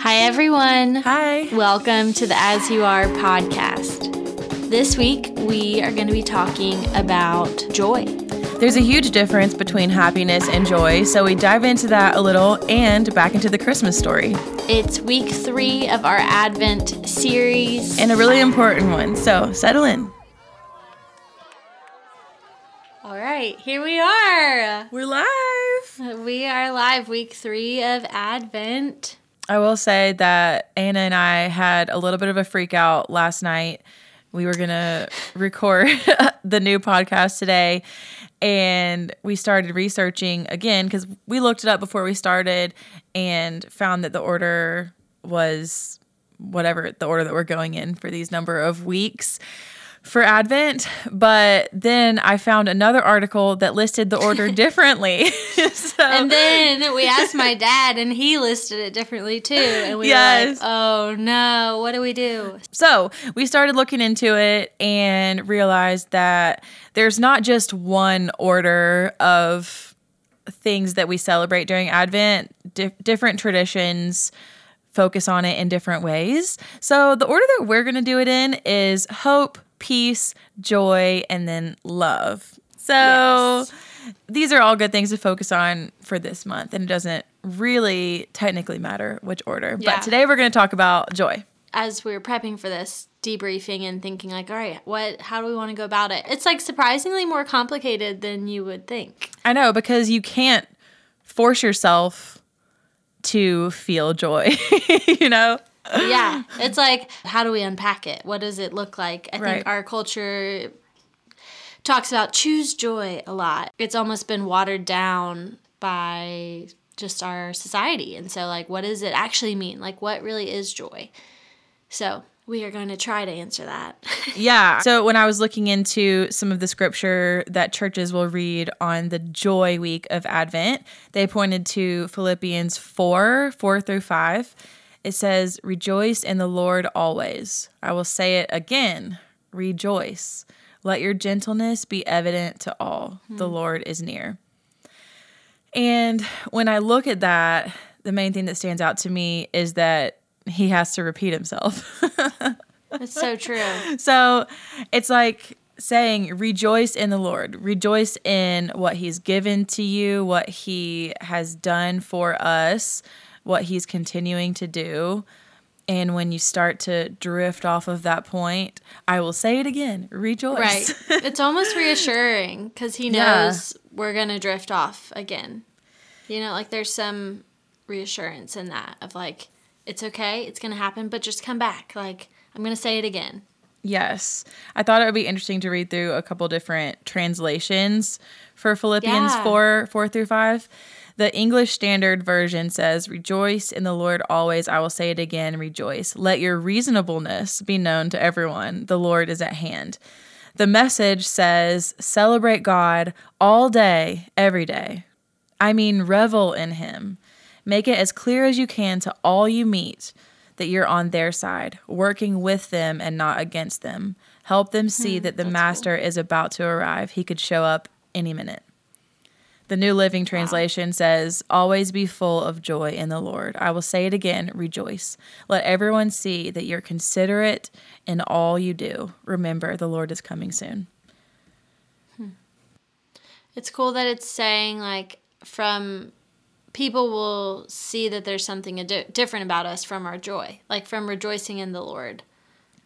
Hi, everyone. Hi. Welcome to the As You Are podcast. This week, we are going to be talking about joy. There's a huge difference between happiness and joy, so we dive into that a little and back into the Christmas story. It's week three of our Advent series. And a really important one, so settle in. All right, here we are. We're live. We are live, week three of Advent. I will say that Anna and I had a little bit of a freak out last night. We were going to record the new podcast today, and we started researching again because we looked it up before we started and found that the order was whatever the order that we're going in for these number of weeks for Advent, but then I found another article that listed the order differently. so, and then we asked my dad, and he listed it differently too. And we yes. were like, oh no, what do we do? So we started looking into it and realized that there's not just one order of things that we celebrate during Advent, di- different traditions focus on it in different ways. So the order that we're going to do it in is hope, peace, joy, and then love. So yes. these are all good things to focus on for this month, and it doesn't really technically matter which order. Yeah. But today we're going to talk about joy. As we were prepping for this, debriefing and thinking like, all right, what how do we want to go about it? It's like surprisingly more complicated than you would think. I know because you can't force yourself to feel joy, you know? Yeah. It's like, how do we unpack it? What does it look like? I right. think our culture talks about choose joy a lot. It's almost been watered down by just our society. And so, like, what does it actually mean? Like, what really is joy? So, we are going to try to answer that. yeah. So, when I was looking into some of the scripture that churches will read on the joy week of Advent, they pointed to Philippians 4 4 through 5 it says, Rejoice in the Lord always. I will say it again rejoice. Let your gentleness be evident to all. Hmm. The Lord is near. And when I look at that, the main thing that stands out to me is that he has to repeat himself. That's so true. So it's like saying, Rejoice in the Lord, rejoice in what he's given to you, what he has done for us what he's continuing to do. And when you start to drift off of that point, I will say it again rejoice. Right. it's almost reassuring because he knows yeah. we're going to drift off again. You know, like there's some reassurance in that of like, it's okay, it's going to happen, but just come back. Like, I'm going to say it again. Yes. I thought it would be interesting to read through a couple different translations for Philippians yeah. 4 4 through 5 the English Standard Version says, Rejoice in the Lord always. I will say it again, rejoice. Let your reasonableness be known to everyone. The Lord is at hand. The message says, Celebrate God all day, every day. I mean, revel in Him. Make it as clear as you can to all you meet that you're on their side, working with them and not against them. Help them see hmm, that the Master cool. is about to arrive. He could show up any minute. The New Living Translation wow. says, Always be full of joy in the Lord. I will say it again, rejoice. Let everyone see that you're considerate in all you do. Remember, the Lord is coming soon. Hmm. It's cool that it's saying, like, from people will see that there's something ad- different about us from our joy, like from rejoicing in the Lord.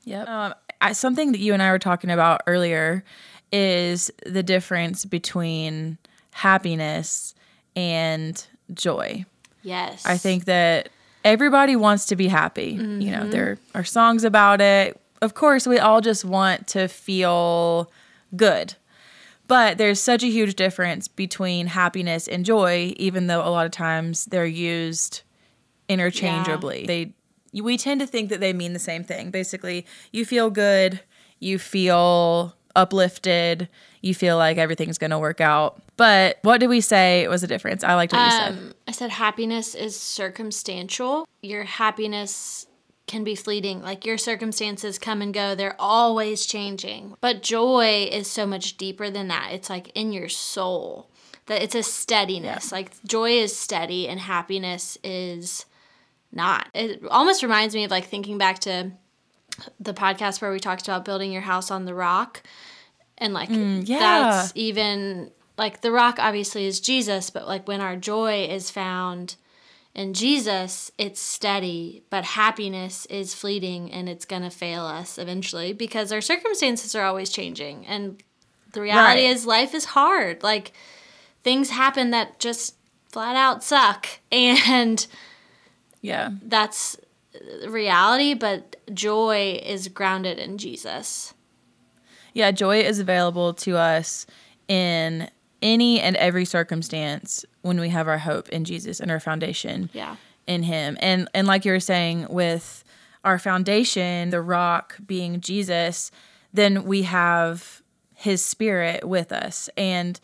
Yep. Um, I, something that you and I were talking about earlier is the difference between happiness and joy. Yes. I think that everybody wants to be happy. Mm-hmm. You know, mm-hmm. there are songs about it. Of course, we all just want to feel good. But there's such a huge difference between happiness and joy, even though a lot of times they're used interchangeably. Yeah. They we tend to think that they mean the same thing. Basically, you feel good, you feel uplifted, you feel like everything's going to work out. But what did we say was the difference? I liked what um, you said. Um, I said happiness is circumstantial. Your happiness can be fleeting. Like your circumstances come and go, they're always changing. But joy is so much deeper than that. It's like in your soul. That it's a steadiness. Yeah. Like joy is steady and happiness is not. It almost reminds me of like thinking back to the podcast where we talked about building your house on the rock. And like mm, yeah. that's even like the rock obviously is Jesus, but like when our joy is found in Jesus, it's steady, but happiness is fleeting and it's going to fail us eventually because our circumstances are always changing. And the reality right. is life is hard. Like things happen that just flat out suck. And yeah. That's reality, but joy is grounded in Jesus. Yeah, joy is available to us in any and every circumstance when we have our hope in Jesus and our foundation yeah. in him. And and like you were saying with our foundation, the rock being Jesus, then we have his spirit with us. And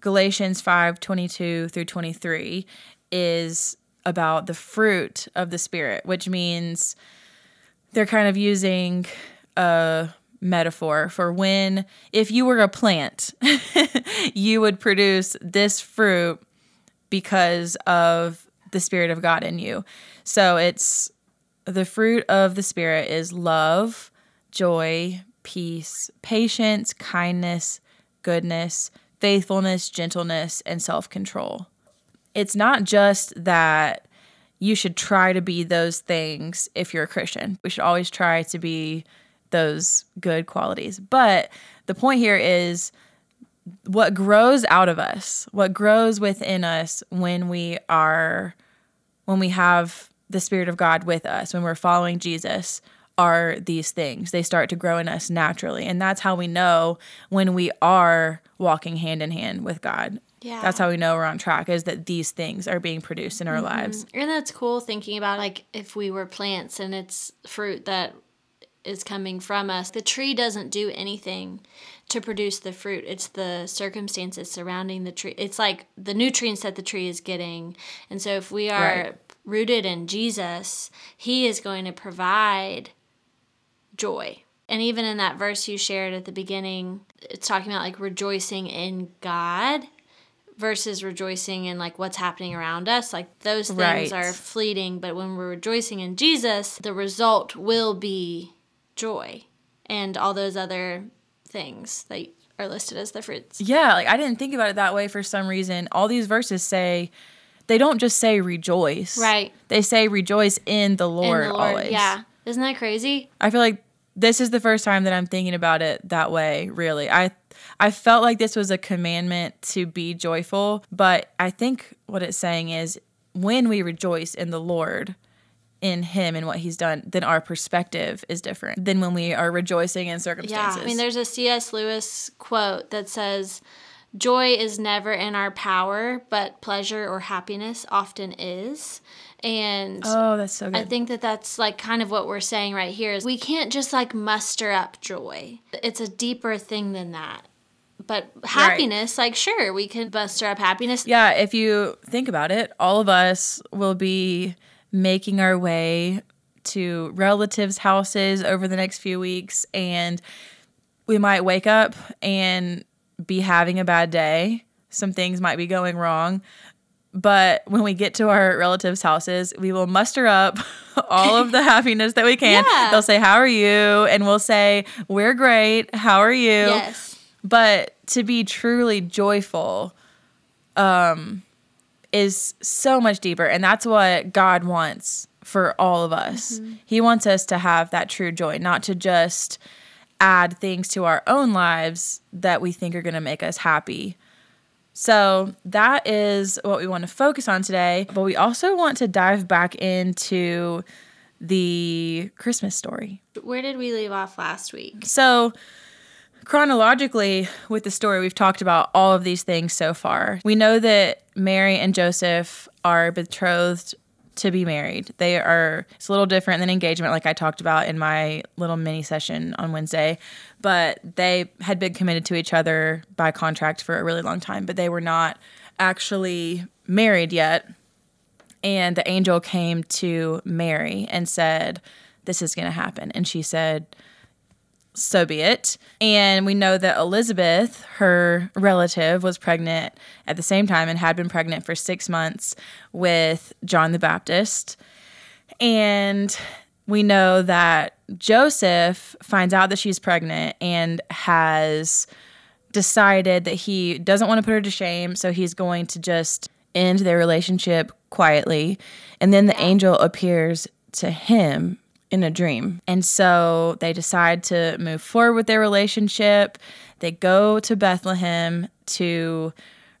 Galatians 5 22 through 23 is about the fruit of the spirit, which means they're kind of using a metaphor for when if you were a plant, you would produce this fruit because of the spirit of God in you. So it's the fruit of the spirit is love, joy, peace, patience, kindness, goodness, faithfulness, gentleness, and self control. It's not just that you should try to be those things if you're a Christian. We should always try to be those good qualities. But the point here is what grows out of us, what grows within us when we are, when we have the Spirit of God with us, when we're following Jesus, are these things. They start to grow in us naturally. And that's how we know when we are walking hand in hand with God. Yeah. That's how we know we're on track is that these things are being produced in our mm-hmm. lives. And that's cool thinking about like if we were plants and it's fruit that is coming from us. The tree doesn't do anything to produce the fruit. It's the circumstances surrounding the tree. It's like the nutrients that the tree is getting. And so if we are right. rooted in Jesus, he is going to provide joy. And even in that verse you shared at the beginning, it's talking about like rejoicing in God versus rejoicing in like what's happening around us. Like those things right. are fleeting, but when we're rejoicing in Jesus, the result will be joy and all those other things that are listed as the fruits. Yeah, like I didn't think about it that way for some reason. All these verses say they don't just say rejoice. Right. They say rejoice in the Lord, in the Lord. always. Yeah. Isn't that crazy? I feel like this is the first time that I'm thinking about it that way, really. I I felt like this was a commandment to be joyful, but I think what it's saying is when we rejoice in the Lord, in him and what he's done, then our perspective is different than when we are rejoicing in circumstances. Yeah, I mean, there's a C.S. Lewis quote that says, Joy is never in our power, but pleasure or happiness often is. And oh, that's so good. I think that that's like kind of what we're saying right here is we can't just like muster up joy. It's a deeper thing than that. But happiness, right. like sure, we can muster up happiness. Yeah, if you think about it, all of us will be making our way to relatives' houses over the next few weeks, and we might wake up and be having a bad day. Some things might be going wrong. But when we get to our relatives' houses, we will muster up all of the happiness that we can. Yeah. They'll say, How are you? And we'll say, We're great. How are you? Yes. But to be truly joyful, um, is so much deeper. And that's what God wants for all of us. Mm-hmm. He wants us to have that true joy, not to just add things to our own lives that we think are going to make us happy. So that is what we want to focus on today. But we also want to dive back into the Christmas story. Where did we leave off last week? So, chronologically, with the story, we've talked about all of these things so far. We know that Mary and Joseph are betrothed to be married. They are it's a little different than engagement like I talked about in my little mini session on Wednesday, but they had been committed to each other by contract for a really long time, but they were not actually married yet. And the angel came to Mary and said, "This is going to happen." And she said, so be it. And we know that Elizabeth, her relative, was pregnant at the same time and had been pregnant for six months with John the Baptist. And we know that Joseph finds out that she's pregnant and has decided that he doesn't want to put her to shame, so he's going to just end their relationship quietly. And then the angel appears to him in a dream. And so they decide to move forward with their relationship. They go to Bethlehem to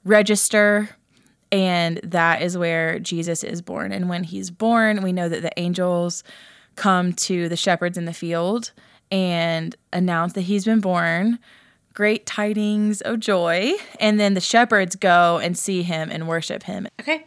register, and that is where Jesus is born. And when he's born, we know that the angels come to the shepherds in the field and announce that he's been born. Great tidings of joy. And then the shepherds go and see him and worship him. Okay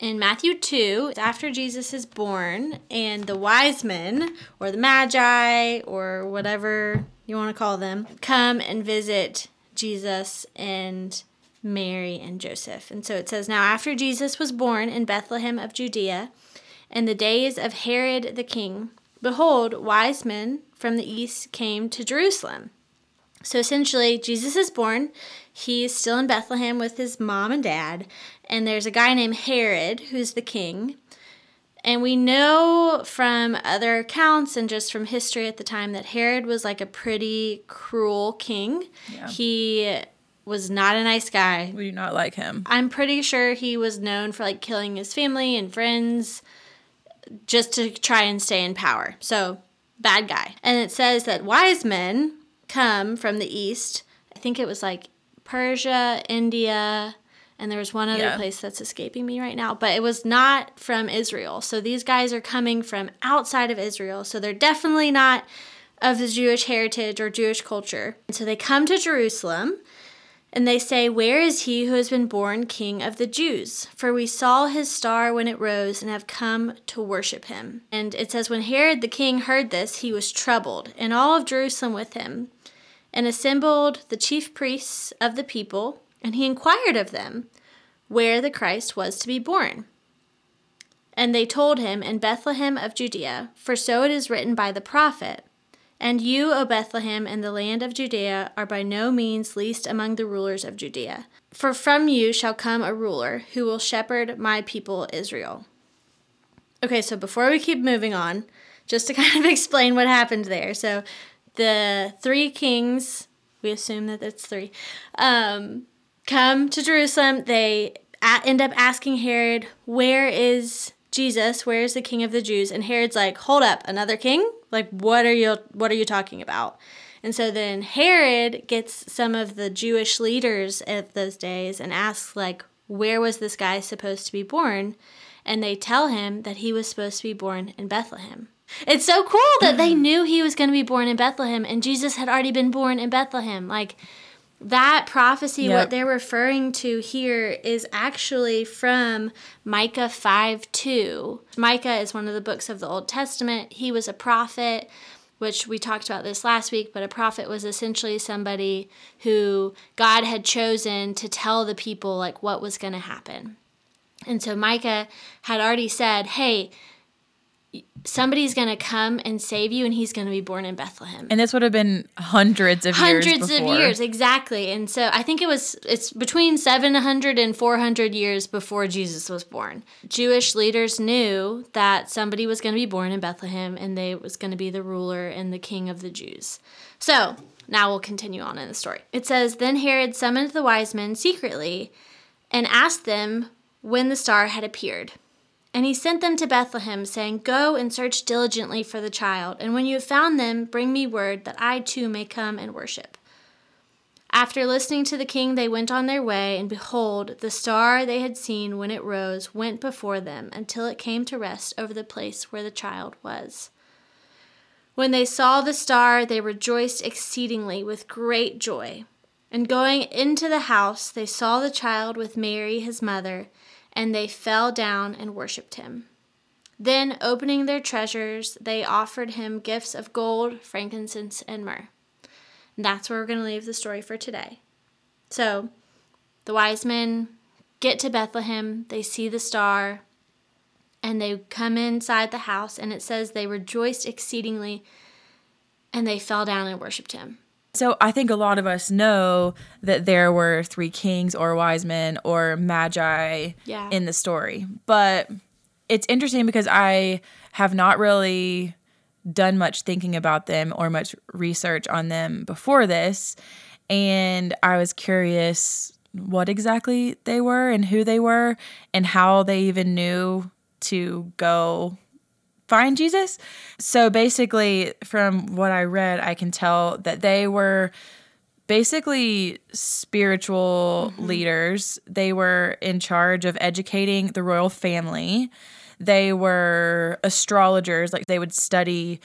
in Matthew 2, after Jesus is born, and the wise men, or the magi, or whatever you want to call them, come and visit Jesus and Mary and Joseph. And so it says, Now after Jesus was born in Bethlehem of Judea, in the days of Herod the king, behold, wise men from the east came to Jerusalem. So essentially, Jesus is born. He's still in Bethlehem with his mom and dad, and there's a guy named Herod who's the king. And we know from other accounts and just from history at the time that Herod was like a pretty cruel king. Yeah. He was not a nice guy. We do not like him. I'm pretty sure he was known for like killing his family and friends just to try and stay in power. So, bad guy. And it says that wise men come from the east. I think it was like Persia, India, and there was one other yeah. place that's escaping me right now, but it was not from Israel. So these guys are coming from outside of Israel. So they're definitely not of the Jewish heritage or Jewish culture. And so they come to Jerusalem and they say, Where is he who has been born king of the Jews? For we saw his star when it rose and have come to worship him. And it says, When Herod the king heard this, he was troubled, and all of Jerusalem with him, and assembled the chief priests of the people and he inquired of them where the Christ was to be born. And they told him, In Bethlehem of Judea, for so it is written by the prophet. And you, O Bethlehem, in the land of Judea, are by no means least among the rulers of Judea. For from you shall come a ruler who will shepherd my people Israel. Okay, so before we keep moving on, just to kind of explain what happened there. So the three kings, we assume that it's three, um, come to Jerusalem. They end up asking Herod, Where is Jesus? Where is the king of the Jews? And Herod's like, Hold up, another king? Like, what are you, what are you talking about? And so then Herod gets some of the Jewish leaders of those days and asks, like, where was this guy supposed to be born? And they tell him that he was supposed to be born in Bethlehem. It's so cool that they mm. knew he was going to be born in Bethlehem and Jesus had already been born in Bethlehem. Like, that prophecy, yep. what they're referring to here, is actually from Micah 5 2. Micah is one of the books of the Old Testament. He was a prophet, which we talked about this last week, but a prophet was essentially somebody who God had chosen to tell the people like what was going to happen. And so Micah had already said, Hey, somebody's going to come and save you and he's going to be born in Bethlehem. And this would have been hundreds of hundreds years Hundreds of years, exactly. And so I think it was it's between 700 and 400 years before Jesus was born. Jewish leaders knew that somebody was going to be born in Bethlehem and they was going to be the ruler and the king of the Jews. So, now we'll continue on in the story. It says, Then Herod summoned the wise men secretly and asked them when the star had appeared. And he sent them to Bethlehem, saying, Go and search diligently for the child, and when you have found them, bring me word that I too may come and worship. After listening to the king, they went on their way, and behold, the star they had seen when it rose went before them until it came to rest over the place where the child was. When they saw the star, they rejoiced exceedingly with great joy. And going into the house, they saw the child with Mary, his mother and they fell down and worshipped him. Then, opening their treasures, they offered him gifts of gold, frankincense, and myrrh. And that's where we're going to leave the story for today. So, the wise men get to Bethlehem, they see the star, and they come inside the house, and it says they rejoiced exceedingly and they fell down and worshiped him. So I think a lot of us know that there were three kings or wise men or magi yeah. in the story. But it's interesting because I have not really done much thinking about them or much research on them before this. And I was curious what exactly they were and who they were and how they even knew to go find Jesus. So basically, from what I read, I can tell that they were basically spiritual mm-hmm. leaders. They were in charge of educating the royal family. They were astrologers, like they would study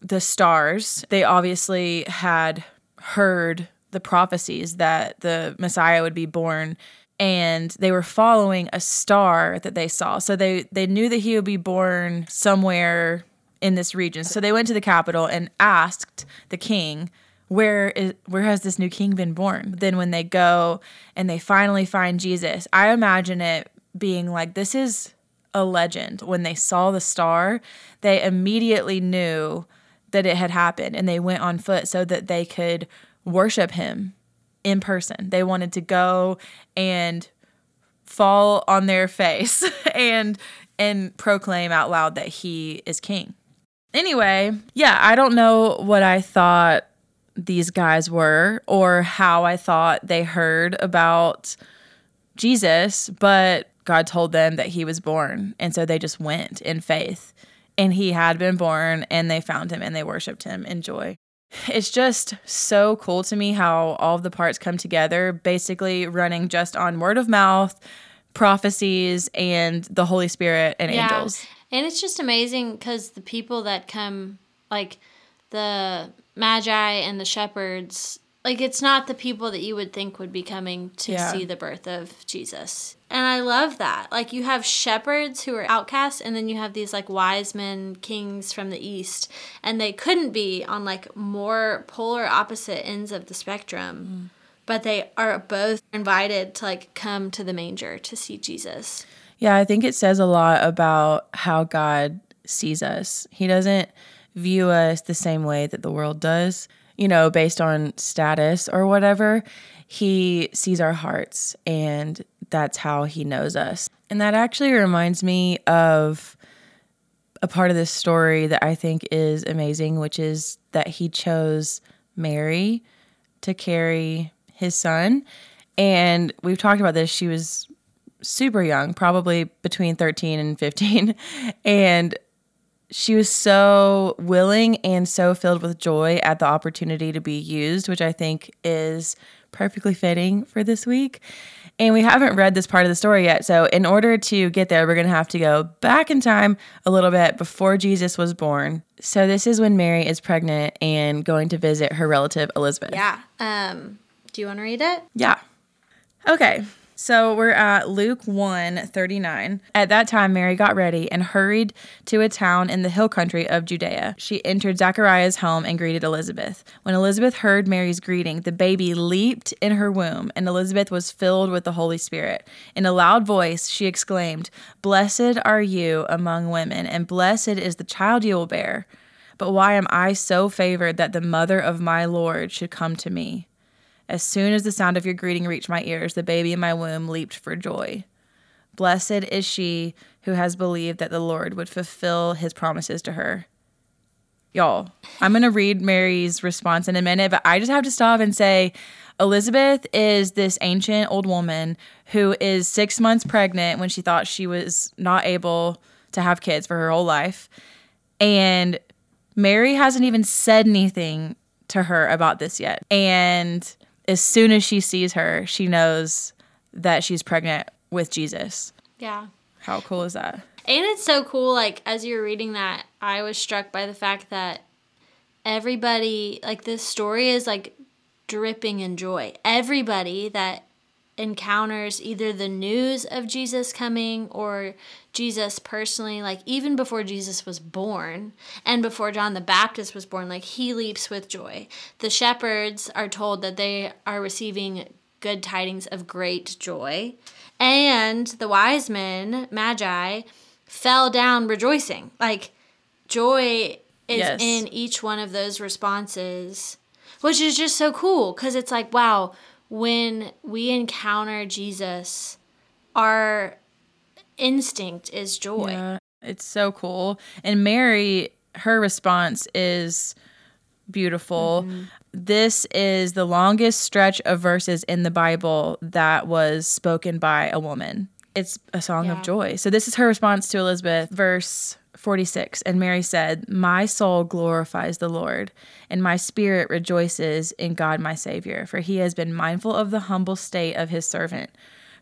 the stars. They obviously had heard the prophecies that the Messiah would be born and they were following a star that they saw. So they they knew that he would be born somewhere in this region. So they went to the capital and asked the king, "Where is where has this new king been born?" Then when they go and they finally find Jesus, I imagine it being like this is a legend. When they saw the star, they immediately knew that it had happened and they went on foot so that they could worship him in person. They wanted to go and fall on their face and and proclaim out loud that he is king. Anyway, yeah, I don't know what I thought these guys were or how I thought they heard about Jesus, but God told them that he was born. And so they just went in faith. And he had been born, and they found him and they worshiped him in joy it's just so cool to me how all the parts come together, basically running just on word of mouth, prophecies, and the Holy Spirit and yeah. angels. And it's just amazing because the people that come, like the Magi and the shepherds, like it's not the people that you would think would be coming to yeah. see the birth of Jesus. And I love that. Like you have shepherds who are outcasts and then you have these like wise men kings from the east and they couldn't be on like more polar opposite ends of the spectrum. Mm. But they are both invited to like come to the manger to see Jesus. Yeah, I think it says a lot about how God sees us. He doesn't view us the same way that the world does you know, based on status or whatever, he sees our hearts and that's how he knows us. And that actually reminds me of a part of this story that I think is amazing, which is that he chose Mary to carry his son. And we've talked about this. She was super young, probably between 13 and 15. And she was so willing and so filled with joy at the opportunity to be used, which I think is perfectly fitting for this week. And we haven't read this part of the story yet. So, in order to get there, we're going to have to go back in time a little bit before Jesus was born. So, this is when Mary is pregnant and going to visit her relative Elizabeth. Yeah. Um, do you want to read it? Yeah. Okay. So we're at Luke 1 39. At that time, Mary got ready and hurried to a town in the hill country of Judea. She entered Zachariah's home and greeted Elizabeth. When Elizabeth heard Mary's greeting, the baby leaped in her womb, and Elizabeth was filled with the Holy Spirit. In a loud voice, she exclaimed, Blessed are you among women, and blessed is the child you will bear. But why am I so favored that the mother of my Lord should come to me? As soon as the sound of your greeting reached my ears, the baby in my womb leaped for joy. Blessed is she who has believed that the Lord would fulfill his promises to her. Y'all, I'm going to read Mary's response in a minute, but I just have to stop and say Elizabeth is this ancient old woman who is six months pregnant when she thought she was not able to have kids for her whole life. And Mary hasn't even said anything to her about this yet. And as soon as she sees her, she knows that she's pregnant with Jesus. Yeah. How cool is that? And it's so cool. Like, as you're reading that, I was struck by the fact that everybody, like, this story is like dripping in joy. Everybody that encounters either the news of Jesus coming or Jesus personally, like even before Jesus was born and before John the Baptist was born, like he leaps with joy. The shepherds are told that they are receiving good tidings of great joy. And the wise men, magi, fell down rejoicing. Like joy is yes. in each one of those responses, which is just so cool because it's like, wow, when we encounter Jesus, our instinct is joy. Yeah. It's so cool. And Mary, her response is beautiful. Mm-hmm. This is the longest stretch of verses in the Bible that was spoken by a woman. It's a song yeah. of joy. So, this is her response to Elizabeth, verse 46. And Mary said, My soul glorifies the Lord, and my spirit rejoices in God my Savior, for he has been mindful of the humble state of his servant.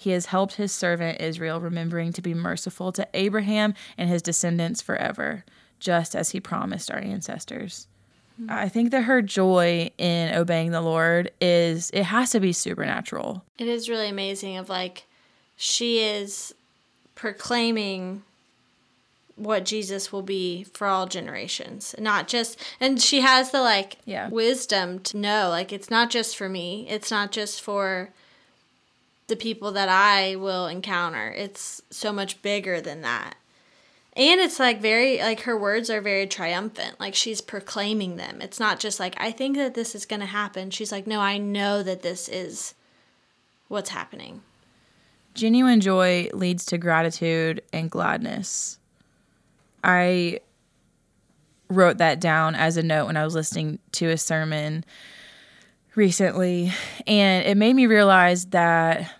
He has helped his servant Israel, remembering to be merciful to Abraham and his descendants forever, just as he promised our ancestors. Mm-hmm. I think that her joy in obeying the Lord is, it has to be supernatural. It is really amazing, of like, she is proclaiming what Jesus will be for all generations. Not just and she has the like yeah. wisdom to know like it's not just for me. It's not just for the people that I will encounter. It's so much bigger than that. And it's like very like her words are very triumphant. Like she's proclaiming them. It's not just like I think that this is going to happen. She's like no, I know that this is what's happening. Genuine joy leads to gratitude and gladness. I wrote that down as a note when I was listening to a sermon recently and it made me realize that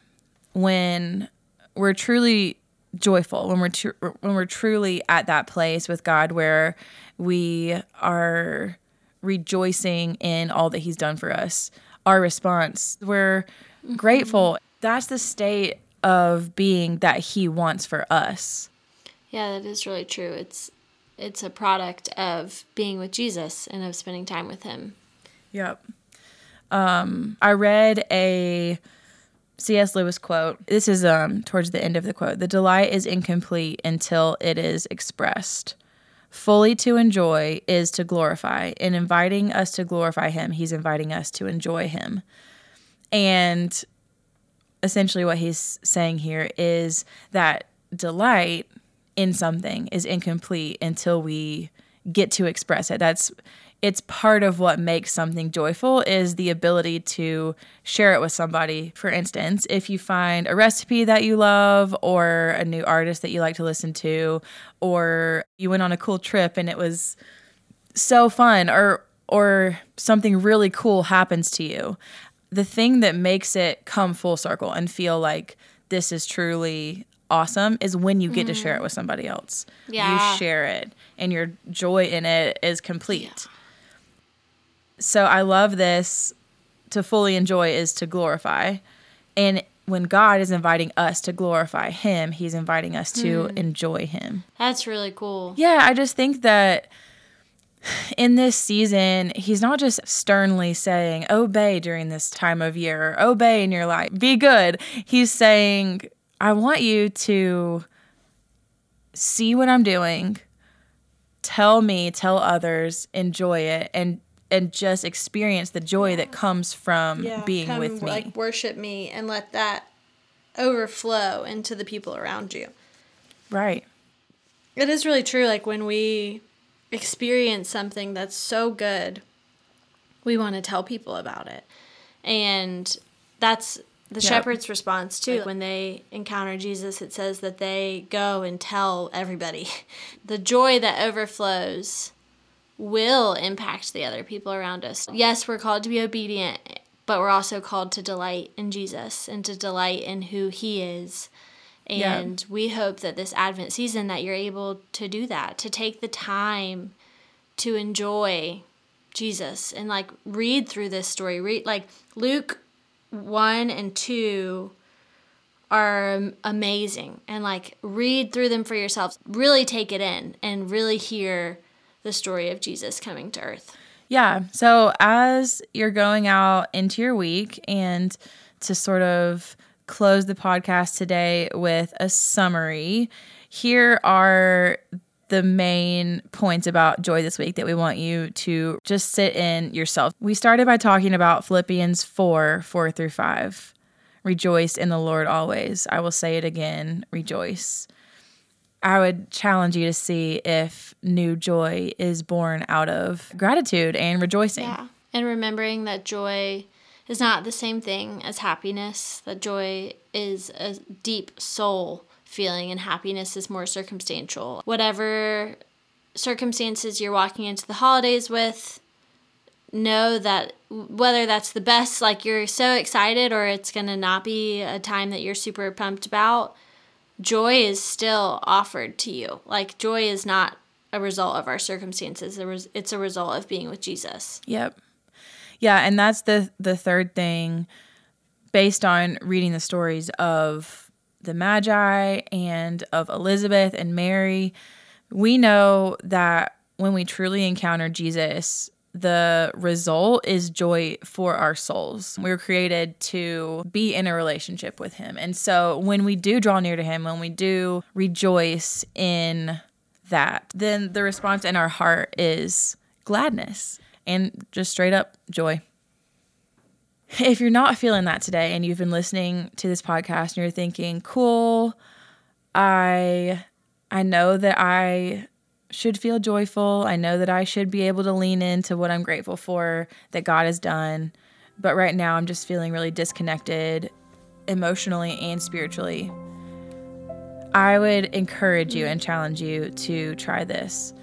when we're truly joyful, when we're tr- when we're truly at that place with God where we are rejoicing in all that he's done for us. Our response, we're mm-hmm. grateful. That's the state of being that he wants for us. Yeah, that is really true. It's it's a product of being with Jesus and of spending time with him. Yep. Um, I read a C.S. Lewis quote. This is um, towards the end of the quote. The delight is incomplete until it is expressed. Fully to enjoy is to glorify. In inviting us to glorify Him, He's inviting us to enjoy Him. And essentially, what He's saying here is that delight in something is incomplete until we get to express it. That's it's part of what makes something joyful is the ability to share it with somebody. For instance, if you find a recipe that you love or a new artist that you like to listen to or you went on a cool trip and it was so fun or or something really cool happens to you. The thing that makes it come full circle and feel like this is truly awesome is when you get mm. to share it mm-hmm. with somebody else. Yeah. You share it and your joy in it is complete. Yeah so I love this to fully enjoy is to glorify. And when God is inviting us to glorify Him, He's inviting us to mm. enjoy Him. That's really cool. Yeah, I just think that in this season, He's not just sternly saying, obey during this time of year, obey in your life, be good. He's saying, I want you to see what I'm doing, tell me, tell others, enjoy it, and and just experience the joy yeah. that comes from yeah, being come, with me. Like worship me and let that overflow into the people around you. Right. It is really true. Like when we experience something that's so good, we want to tell people about it. And that's the yep. shepherd's response too. When they encounter Jesus, it says that they go and tell everybody. The joy that overflows will impact the other people around us. Yes, we're called to be obedient, but we're also called to delight in Jesus and to delight in who he is. And yeah. we hope that this Advent season that you're able to do that, to take the time to enjoy Jesus and like read through this story. Read like Luke 1 and 2 are amazing and like read through them for yourselves. Really take it in and really hear the story of Jesus coming to earth. Yeah. So as you're going out into your week and to sort of close the podcast today with a summary, here are the main points about joy this week that we want you to just sit in yourself. We started by talking about Philippians 4 4 through 5. Rejoice in the Lord always. I will say it again rejoice. I would challenge you to see if new joy is born out of gratitude and rejoicing. Yeah. And remembering that joy is not the same thing as happiness, that joy is a deep soul feeling and happiness is more circumstantial. Whatever circumstances you're walking into the holidays with, know that whether that's the best, like you're so excited, or it's going to not be a time that you're super pumped about, joy is still offered to you. Like, joy is not a result of our circumstances, it's a result of being with Jesus. Yep. Yeah, and that's the the third thing based on reading the stories of the Magi and of Elizabeth and Mary. We know that when we truly encounter Jesus, the result is joy for our souls. We were created to be in a relationship with Him. And so when we do draw near to Him, when we do rejoice in that, then the response in our heart is gladness and just straight up joy. If you're not feeling that today and you've been listening to this podcast and you're thinking, "Cool, I I know that I should feel joyful. I know that I should be able to lean into what I'm grateful for that God has done. But right now, I'm just feeling really disconnected emotionally and spiritually. I would encourage you and challenge you to try this.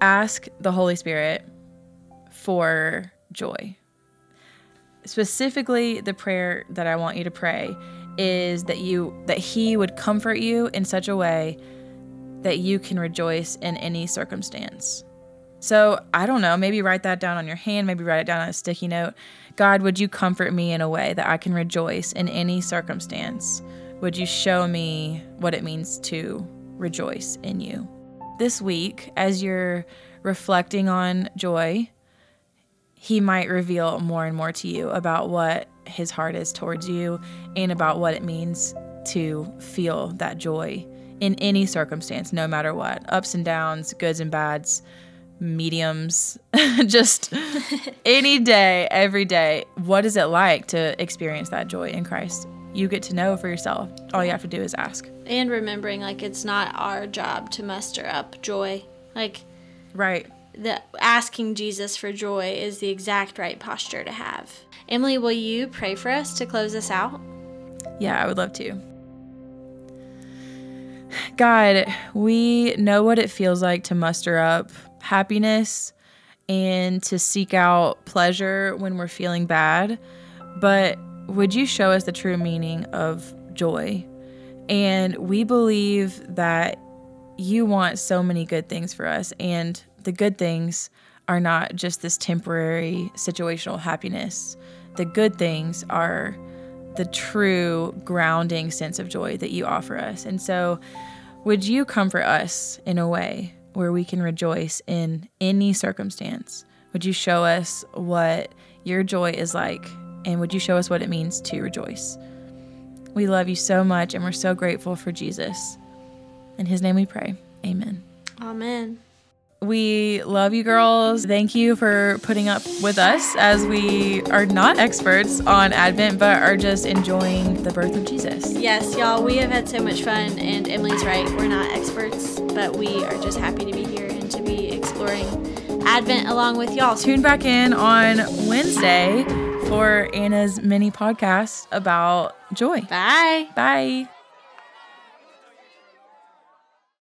Ask the Holy Spirit for joy. Specifically, the prayer that I want you to pray is that you that he would comfort you in such a way that you can rejoice in any circumstance. So, I don't know, maybe write that down on your hand, maybe write it down on a sticky note. God, would you comfort me in a way that I can rejoice in any circumstance? Would you show me what it means to rejoice in you? This week, as you're reflecting on joy, he might reveal more and more to you about what his heart is towards you and about what it means to feel that joy in any circumstance, no matter what ups and downs, goods and bads, mediums, just any day, every day. What is it like to experience that joy in Christ? You get to know for yourself. All you have to do is ask. And remembering, like, it's not our job to muster up joy. Like, right. The asking Jesus for joy is the exact right posture to have. Emily, will you pray for us to close us out? Yeah, I would love to. God, we know what it feels like to muster up happiness and to seek out pleasure when we're feeling bad. But would you show us the true meaning of joy? And we believe that you want so many good things for us. And the good things are not just this temporary situational happiness, the good things are the true grounding sense of joy that you offer us. And so, would you comfort us in a way where we can rejoice in any circumstance? Would you show us what your joy is like? And would you show us what it means to rejoice? We love you so much and we're so grateful for Jesus. In his name we pray. Amen. Amen. We love you girls. Thank you for putting up with us as we are not experts on Advent, but are just enjoying the birth of Jesus. Yes, y'all, we have had so much fun, and Emily's right. We're not experts, but we are just happy to be here and to be exploring Advent along with y'all. Tune back in on Wednesday for Anna's mini podcast about joy. Bye. Bye.